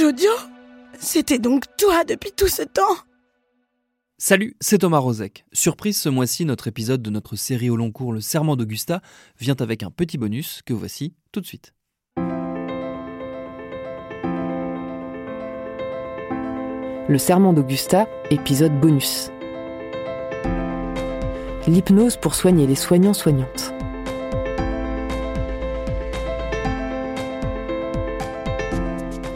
Jojo, c'était donc toi depuis tout ce temps Salut, c'est Thomas Rozek. Surprise ce mois-ci, notre épisode de notre série au long cours Le Serment d'Augusta vient avec un petit bonus que voici tout de suite. Le Serment d'Augusta, épisode bonus. L'hypnose pour soigner les soignants-soignantes.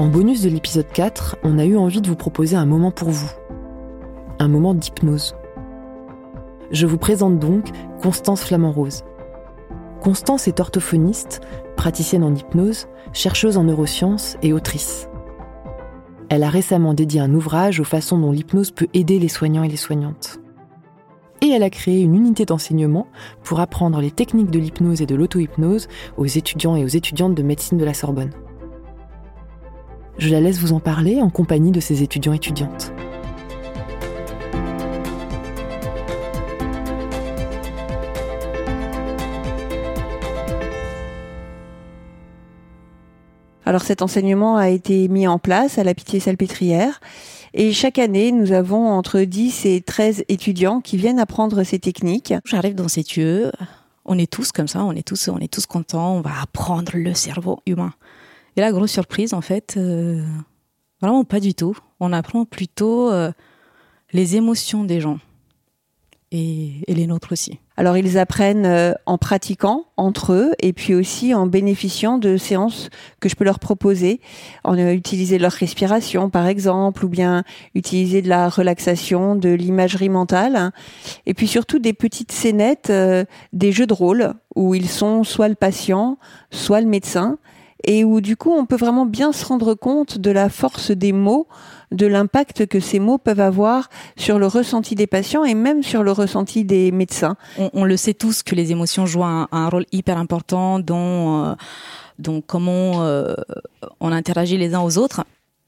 En bonus de l'épisode 4, on a eu envie de vous proposer un moment pour vous. Un moment d'hypnose. Je vous présente donc Constance Flamand-Rose. Constance est orthophoniste, praticienne en hypnose, chercheuse en neurosciences et autrice. Elle a récemment dédié un ouvrage aux façons dont l'hypnose peut aider les soignants et les soignantes. Et elle a créé une unité d'enseignement pour apprendre les techniques de l'hypnose et de l'auto-hypnose aux étudiants et aux étudiantes de médecine de la Sorbonne. Je la laisse vous en parler en compagnie de ses étudiants étudiantes. Alors cet enseignement a été mis en place à la Pitié-Salpêtrière et chaque année, nous avons entre 10 et 13 étudiants qui viennent apprendre ces techniques. J'arrive dans ces lieux, on est tous comme ça, on est tous, on est tous contents, on va apprendre le cerveau humain. Et la grosse surprise, en fait, euh, vraiment pas du tout. On apprend plutôt euh, les émotions des gens et, les nôtres aussi. Alors ils apprennent euh, en pratiquant entre eux et puis aussi en bénéficiant de séances que je peux leur proposer, en euh, utiliser leur respiration par exemple, ou bien utiliser de la relaxation, de l'imagerie mentale, et puis surtout des petites scénettes, des jeux de rôle où ils sont soit le patient, soit le médecin, et où du coup on peut vraiment bien se rendre compte de la force des mots, de l'impact que ces mots peuvent avoir sur le ressenti des patients et même sur le ressenti des médecins. On, le sait tous que les émotions jouent un, un rôle hyper important dans, euh, dans comment euh, on interagit les uns aux autres.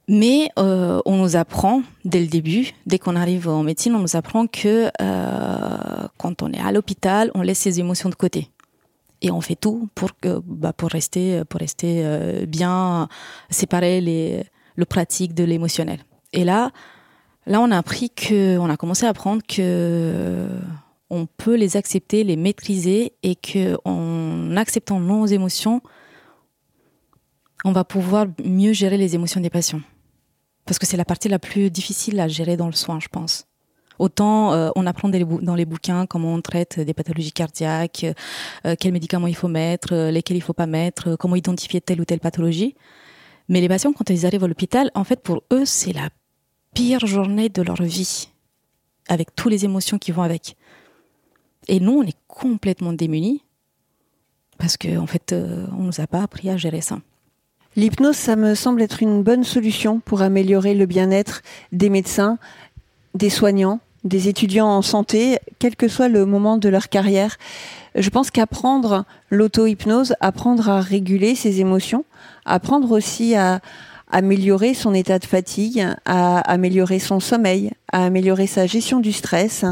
Mais euh, on nous apprend dès le début, dès qu'on arrive en médecine, on nous apprend que euh, quand on est à l'hôpital, on laisse ses émotions de côté et on fait tout pour que bah, pour rester pour rester euh, bien séparer les le pratique de l'émotionnel. Et là là on a appris que on a commencé à apprendre que on peut les accepter, les maîtriser et que en acceptant nos émotions on va pouvoir mieux gérer les émotions des patients. Parce que c'est la partie la plus difficile à gérer dans le soin, je pense. Autant euh, on apprend dans les bouquins comment on traite des pathologies cardiaques, euh, quels médicaments il faut mettre, euh, lesquels il faut pas mettre, comment identifier telle ou telle pathologie. Mais les patients, quand ils arrivent à l'hôpital, en fait, pour eux, c'est la pire journée de leur vie, avec toutes les émotions qui vont avec. Et nous, on est complètement démunis parce que, en fait, on nous a pas appris à gérer ça. L'hypnose, ça me semble être une bonne solution pour améliorer le bien-être des médecins, des soignants, des étudiants en santé, quel que soit le moment de leur carrière. Je pense qu'apprendre l'auto-hypnose, apprendre à réguler ses émotions, apprendre aussi à améliorer son état de fatigue, à améliorer son sommeil, à améliorer sa gestion du stress,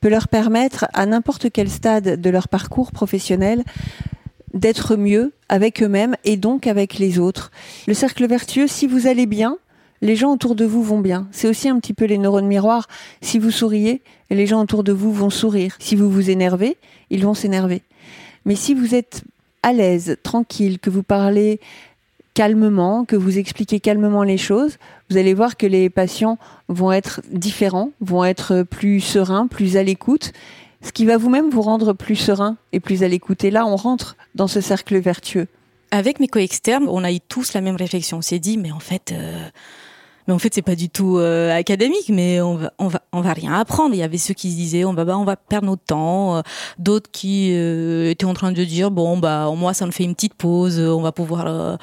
peut leur permettre à n'importe quel stade de leur parcours professionnel d'être mieux avec eux-mêmes et donc avec les autres. Le cercle vertueux, si vous allez bien, les gens autour de vous vont bien. C'est aussi un petit peu les neurones miroirs. Si vous souriez, les gens autour de vous vont sourire. Si vous vous énervez, ils vont s'énerver. Mais si vous êtes à l'aise, tranquille, que vous parlez calmement, que vous expliquez calmement les choses, vous allez voir que les patients vont être différents, vont être plus sereins, plus à l'écoute, ce qui va vous-même vous rendre plus serein et plus à l'écoute. Et là, on rentre dans ce cercle vertueux. Avec mes co-externes, on a eu tous la même réflexion. On s'est dit, mais en fait, euh, mais en fait, c'est pas du tout euh, académique, mais on va, on va, on va rien apprendre. Il y avait ceux qui se disaient, on va, bah, on va perdre notre temps. euh, D'autres qui euh, étaient en train de dire, bon, bah, au moins, ça nous fait une petite pause. On va pouvoir euh,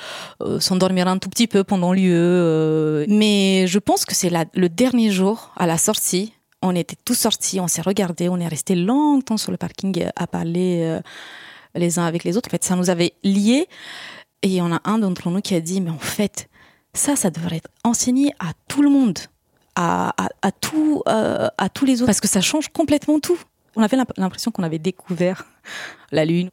euh, s'endormir un tout petit peu pendant euh. Mais je pense que c'est la- le dernier jour à la sortie. On était tous sortis, on s'est regardés, on est resté longtemps sur le parking à parler euh, les uns avec les autres. En fait, ça nous avait liés. Et il y en a un d'entre nous qui a dit, mais en fait, ça, ça devrait être enseigné à tout le monde, à, euh, à tous les autres, parce que ça change complètement tout. On avait l'imp- l'impression qu'on avait découvert la Lune.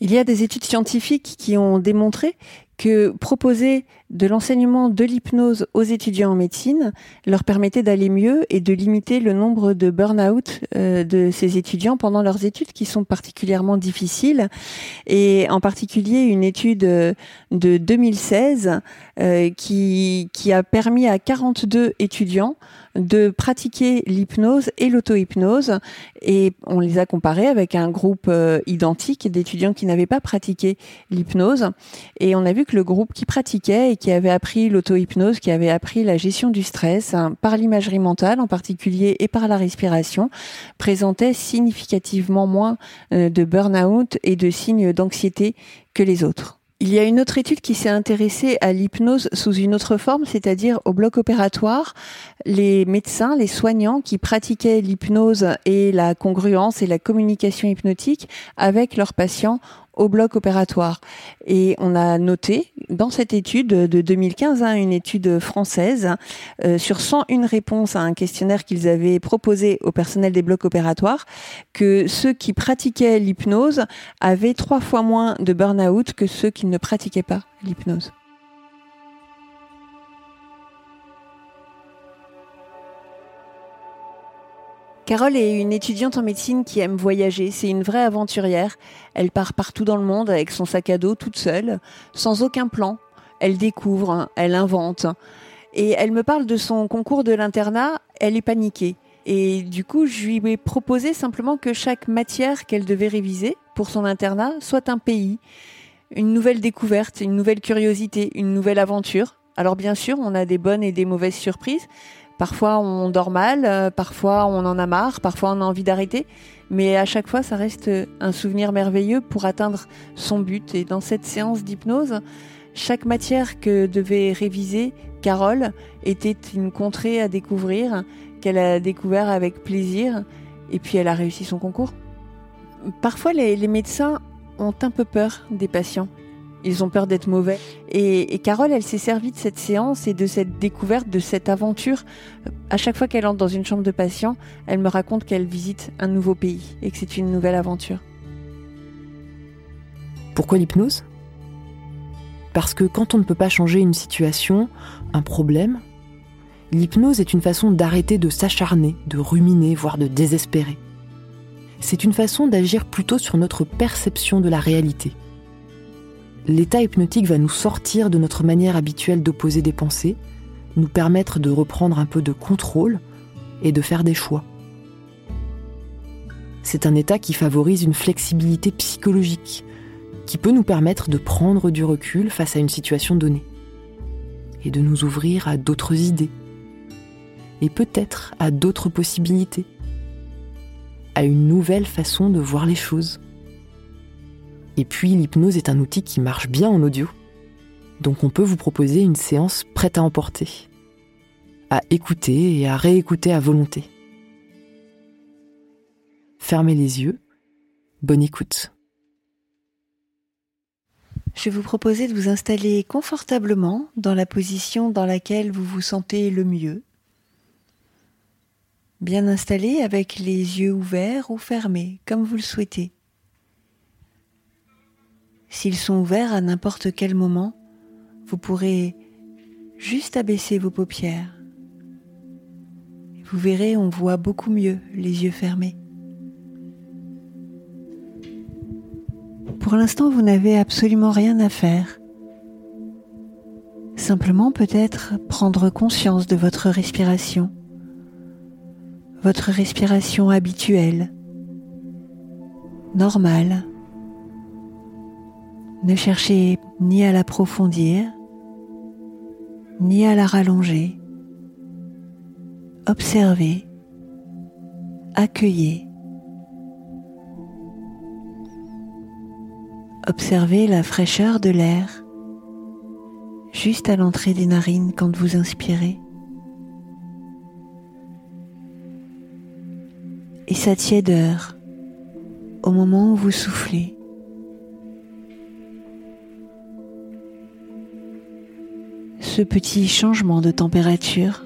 Il y a des études scientifiques qui ont démontré que proposer de l'enseignement de l'hypnose aux étudiants en médecine leur permettait d'aller mieux et de limiter le nombre de burn-out euh, de ces étudiants pendant leurs études qui sont particulièrement difficiles. Et en particulier une étude euh, de 2016 euh, qui, qui a permis à 42 étudiants de pratiquer l'hypnose et l'auto-hypnose et on les a comparés avec un groupe identique d'étudiants qui n'avaient pas pratiqué l'hypnose et on a vu que le groupe qui pratiquait qui avait appris l'auto-hypnose, qui avait appris la gestion du stress hein, par l'imagerie mentale en particulier et par la respiration, présentait significativement moins euh, de burn-out et de signes d'anxiété que les autres. Il y a une autre étude qui s'est intéressée à l'hypnose sous une autre forme, c'est-à-dire au bloc opératoire. Les médecins, les soignants qui pratiquaient l'hypnose et la congruence et la communication hypnotique avec leurs patients au bloc opératoire. Et on a noté dans cette étude de 2015, hein, une étude française, euh, sur 101 réponses à un questionnaire qu'ils avaient proposé au personnel des blocs opératoires, que ceux qui pratiquaient l'hypnose avaient trois fois moins de burn-out que ceux qui ne pratiquaient pas l'hypnose. Carole est une étudiante en médecine qui aime voyager. C'est une vraie aventurière. Elle part partout dans le monde avec son sac à dos toute seule, sans aucun plan. Elle découvre, elle invente. Et elle me parle de son concours de l'internat. Elle est paniquée. Et du coup, je lui ai proposé simplement que chaque matière qu'elle devait réviser pour son internat soit un pays, une nouvelle découverte, une nouvelle curiosité, une nouvelle aventure. Alors bien sûr, on a des bonnes et des mauvaises surprises, Parfois on dort mal, euh, parfois on en a marre, parfois on a envie d'arrêter, mais à chaque fois ça reste un souvenir merveilleux pour atteindre son but. Et dans cette séance d'hypnose, chaque matière que devait réviser Carole était une contrée à découvrir, qu'elle a découvert avec plaisir, et puis elle a réussi son concours. Parfois les, les médecins ont un peu peur des patients. Ils ont peur d'être mauvais. Et, Carole, elle s'est servie de cette séance et de cette découverte, de cette aventure. À chaque fois qu'elle entre dans une chambre de patient, elle me raconte qu'elle visite un nouveau pays et que c'est une nouvelle aventure. Pourquoi l'hypnose? Parce que quand on ne peut pas changer une situation, un problème, l'hypnose est une façon d'arrêter de s'acharner, de ruminer, voire de désespérer. C'est une façon d'agir plutôt sur notre perception de la réalité l'état hypnotique va nous sortir de notre manière habituelle d'opposer des pensées, nous permettre de reprendre un peu de contrôle et de faire des choix. C'est un état qui favorise une flexibilité psychologique, qui peut nous permettre de prendre du recul face à une situation donnée, et de nous ouvrir à d'autres idées, et peut-être à d'autres possibilités, à une nouvelle façon de voir les choses. Et puis l'hypnose est un outil qui marche bien en audio. Donc on peut vous proposer une séance prête à emporter, à écouter et à réécouter à volonté. Fermez les yeux, bonne écoute. Je vais vous proposer de vous installer confortablement dans la position dans laquelle vous vous sentez le mieux. Bien installé avec les yeux ouverts ou fermés, comme vous le souhaitez. S'ils sont ouverts à n'importe quel moment, vous pourrez juste abaisser vos paupières. Vous verrez, on voit beaucoup mieux les yeux fermés. Pour l'instant, vous n'avez absolument rien à faire. Simplement peut-être prendre conscience de votre respiration, votre respiration habituelle, normale, ne cherchez ni à l'approfondir, ni à la rallonger. Observez, accueillez. Observez la fraîcheur de l'air juste à l'entrée des narines quand vous inspirez. Et sa tiédeur au moment où vous soufflez. Ce petit changement de température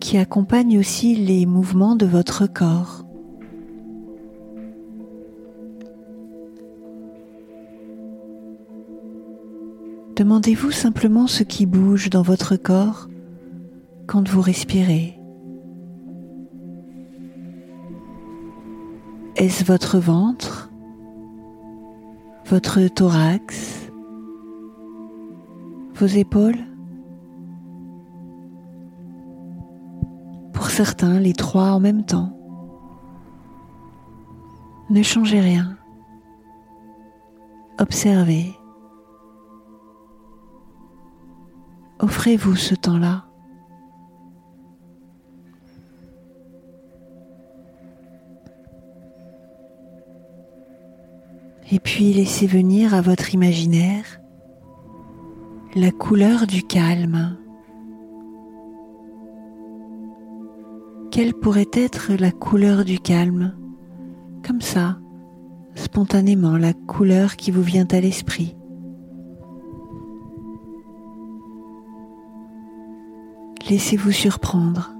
qui accompagne aussi les mouvements de votre corps. Demandez-vous simplement ce qui bouge dans votre corps quand vous respirez. Est-ce votre ventre, votre thorax, vos épaules Pour certains, les trois en même temps. Ne changez rien. Observez. Offrez-vous ce temps-là. Et puis laissez venir à votre imaginaire la couleur du calme. Quelle pourrait être la couleur du calme? Comme ça, spontanément, la couleur qui vous vient à l'esprit. Laissez-vous surprendre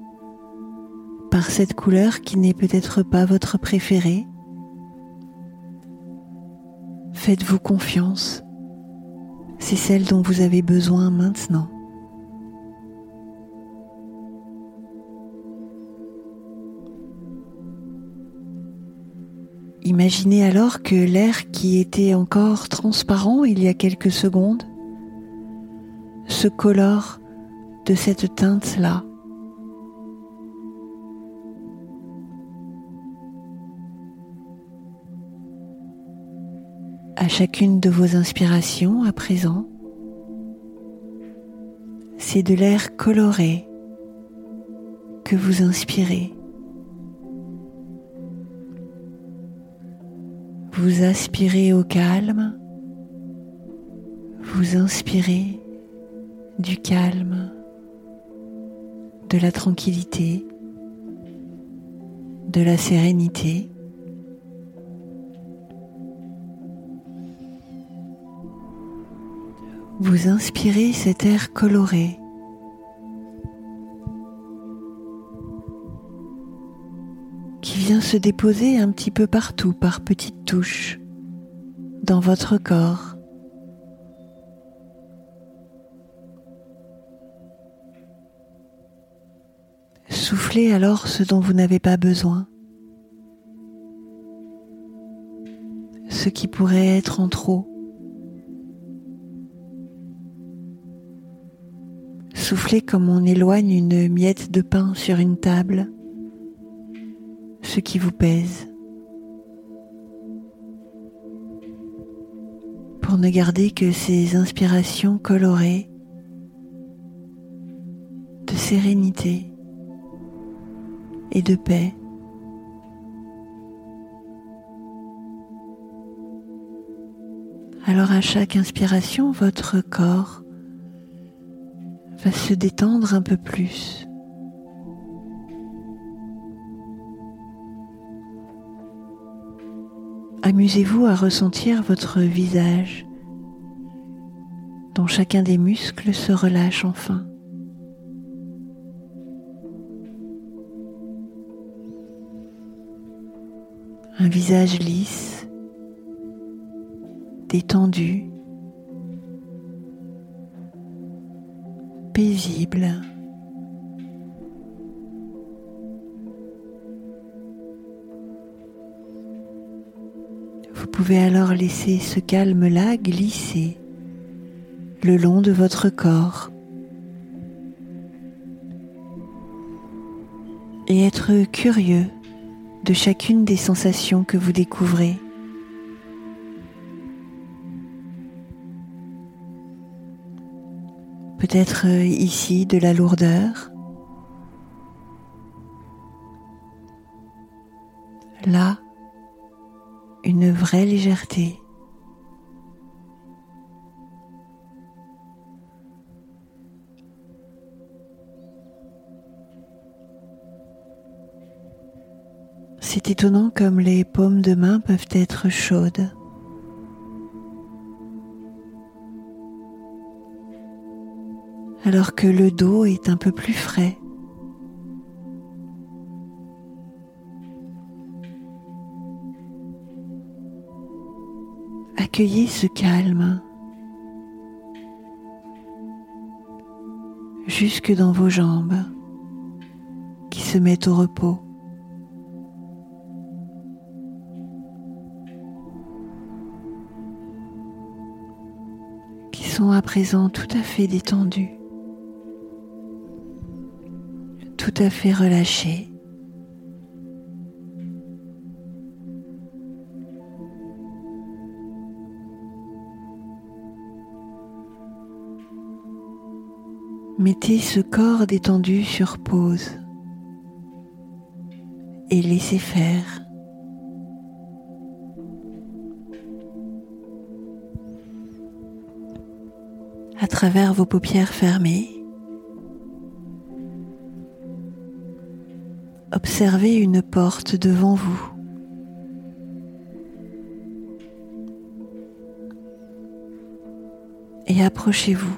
par cette couleur qui n'est peut-être pas votre préférée. Faites-vous confiance, c'est celle dont vous avez besoin maintenant. Imaginez alors que l'air qui était encore transparent il y a quelques secondes se colore de cette teinte-là. Chacune de vos inspirations à présent, c'est de l'air coloré que vous inspirez. Vous aspirez au calme, vous inspirez du calme de la tranquillité, de la sérénité. Vous inspirez cet air coloré. qui vient se déposer un petit peu partout par petites touches dans votre corps. Soufflez alors ce dont vous n'avez pas besoin, ce qui pourrait être en trop. Soufflez comme on éloigne une miette de pain sur une table, ce qui vous pèse. Pour ne garder que ces inspirations colorées de sérénité et de paix. Alors à chaque inspiration, votre corps va se détendre un peu plus. Amusez-vous à ressentir votre visage dont chacun des muscles se relâche enfin. un visage lisse, détendu, Vous pouvez alors laisser ce calme-là glisser le long de votre corps et être curieux de chacune des sensations que vous découvrez. Peut-être euh, ici de la lourdeur. Là, une vraie légèreté. C'est étonnant comme les paumes de main peuvent être chaudes. Alors que le dos est un peu plus frais. Accueillez ce calme jusque dans vos jambes qui se mettent au repos. qui sont à présent tout à fait détendus, à fait relâchés. Mettez ce corps détendu sur pause et laissez faire. À travers vos paupières fermées, observez une porte devant vous. Et approchez-vous.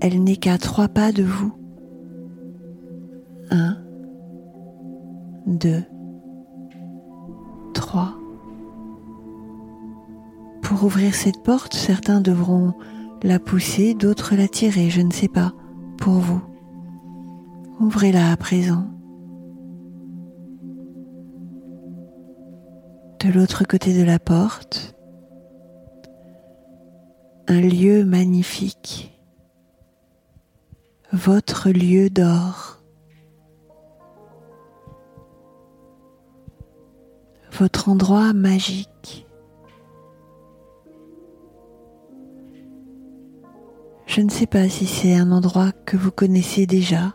Elle n'est qu'à trois pas de vous. Un, deux, trois. Pour ouvrir cette porte, certains devront la pousser, d'autres la tirer, je ne sais pas, pour vous. Ouvrez-la à présent. De l'autre côté de la porte, un lieu magnifique votre lieu d'or, votre endroit magique. Je ne sais pas si c'est un endroit que vous connaissez déjà.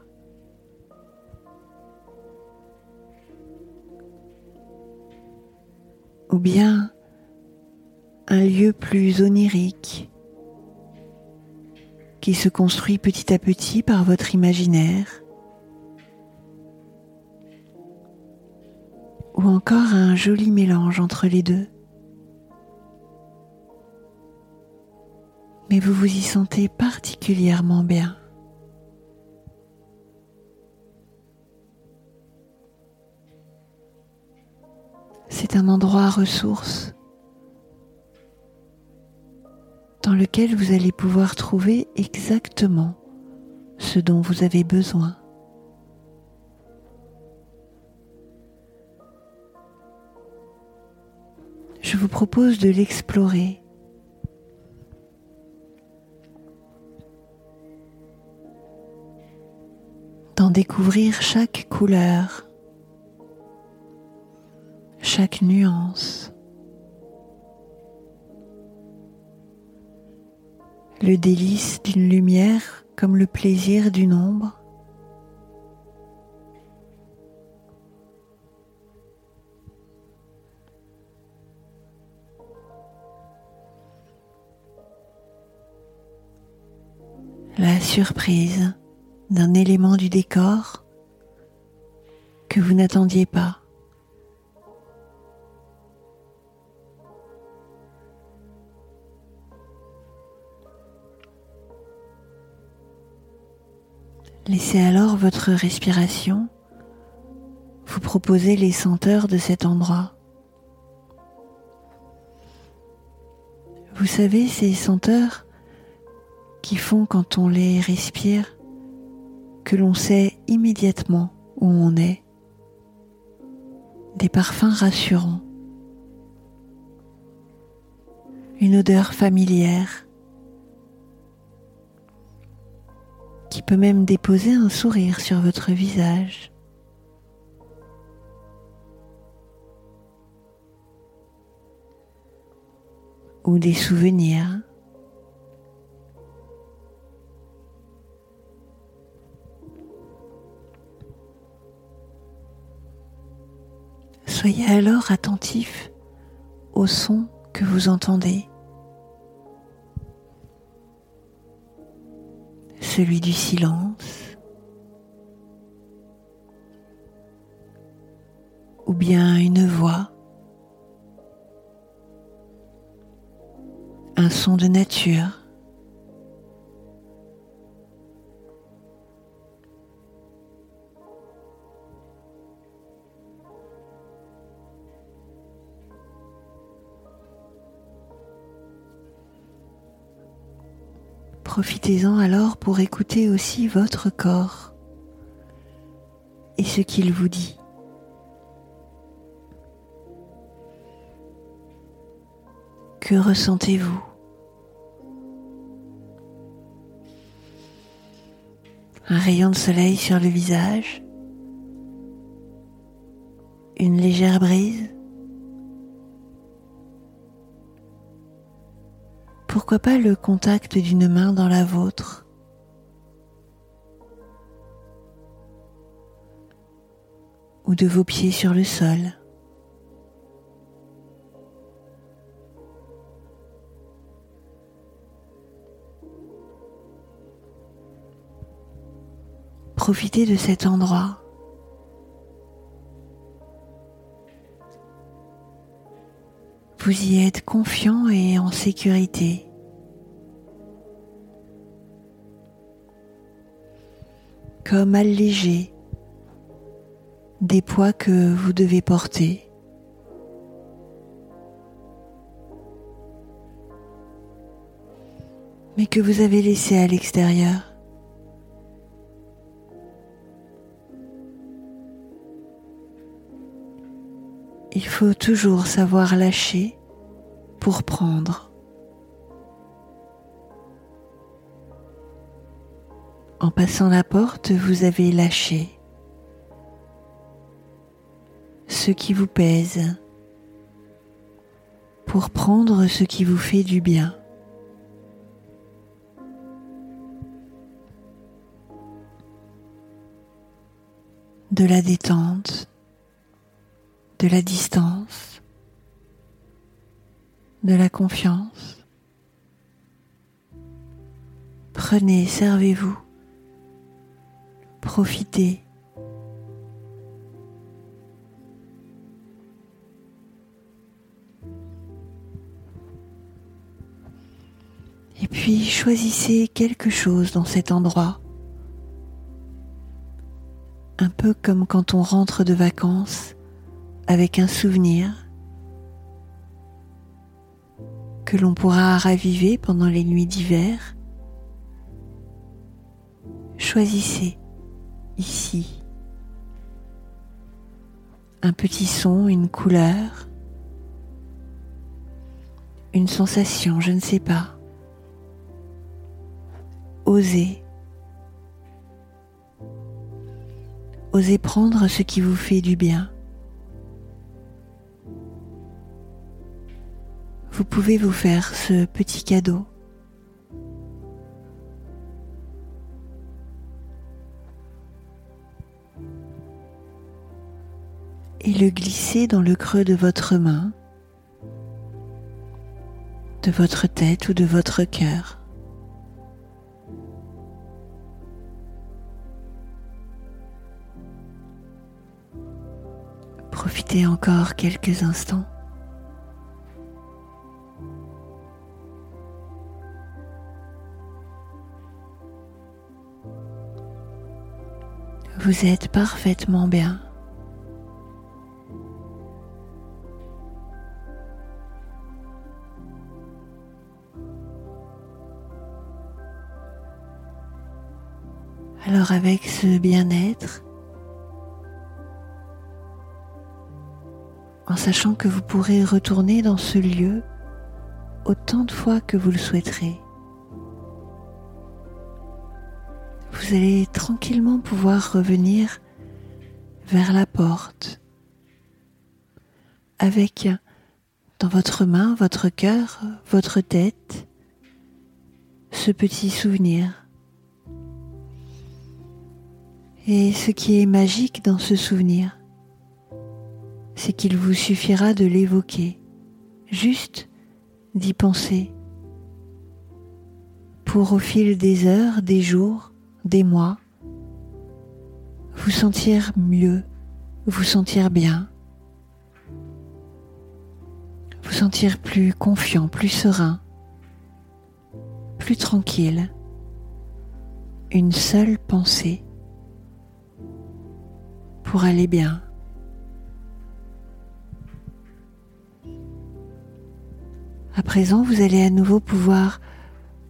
Bien un lieu plus onirique qui se construit petit à petit par votre imaginaire, ou encore un joli mélange entre les deux. Mais vous vous y sentez particulièrement bien. C'est un endroit ressource dans lequel vous allez pouvoir trouver exactement ce dont vous avez besoin. Je vous propose de l'explorer. d'en découvrir chaque couleur, chaque nuance. le délice d'une lumière comme le plaisir d'une ombre. La surprise d'un élément du décor que vous n'attendiez pas. Laissez alors votre respiration vous proposer les senteurs de cet endroit. Vous savez, ces senteurs qui font quand on les respire que l'on sait immédiatement où on est. Des parfums rassurants. Une odeur familière qui peut même déposer un sourire sur votre visage. Ou des souvenirs. Soyez alors attentif au son que vous entendez. Celui du silence, ou bien une voix, un son de nature. Profitez-en alors pour écouter aussi votre corps et ce qu'il vous dit. Que ressentez-vous? Un rayon de soleil sur le visage? Une légère brise? Pas le contact d'une main dans la vôtre? Ou de vos pieds sur le sol? Profitez de cet endroit. Vous y êtes confiant et en sécurité. Comme allégé des poids que vous devez porter. mais que vous avez laissé à l'extérieur. il faut toujours savoir lâcher pour prendre. En passant la porte, vous avez lâché ce qui vous pèse pour prendre ce qui vous fait du bien. De la détente de la distance, de la confiance. Prenez, servez-vous, profitez. Et puis choisissez quelque chose dans cet endroit. Un peu comme quand on rentre de vacances avec un souvenir que l'on pourra raviver pendant les nuits d'hiver, choisissez ici un petit son, une couleur, une sensation, je ne sais pas. Osez. Osez prendre ce qui vous fait du bien. vous pouvez vous faire ce petit cadeau. Et le glisser dans le creux de votre main, de votre tête ou de votre cœur. Profitez encore quelques instants. Vous êtes parfaitement bien. Alors avec ce bien-être, en sachant que vous pourrez retourner dans ce lieu autant de fois que vous le souhaiterez, vous allez tranquillement pouvoir revenir vers la porte avec dans votre main, votre cœur, votre tête, ce petit souvenir. Et ce qui est magique dans ce souvenir, c'est qu'il vous suffira de l'évoquer, juste d'y penser, pour au fil des heures, des jours, des mois, vous sentir mieux, vous sentir bien, vous sentir plus confiant, plus serein, plus tranquille. Une seule pensée pour aller bien. À présent, vous allez à nouveau pouvoir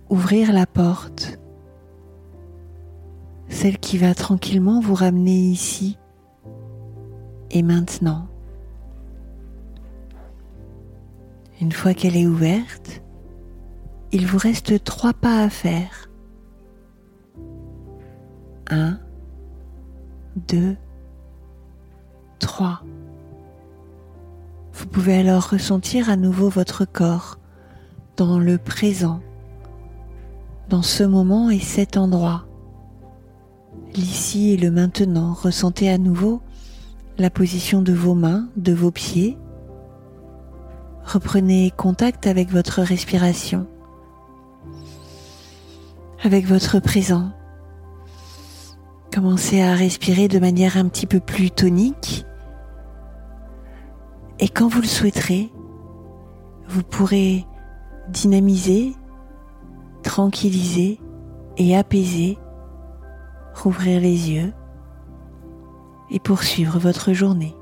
ouvrir la porte, celle qui va tranquillement vous ramener ici et maintenant. Une fois qu'elle est ouverte, il vous reste trois pas à faire. Un, deux, Vous pouvez alors ressentir à nouveau votre corps dans le présent, dans ce moment et cet endroit. L'ici et le maintenant, ressentez à nouveau la position de vos mains, de vos pieds. Reprenez contact avec votre respiration, avec votre présent. Commencez à respirer de manière un petit peu plus tonique. Et quand vous le souhaiterez, vous pourrez dynamiser, tranquilliser et apaiser, rouvrir les yeux et poursuivre votre journée.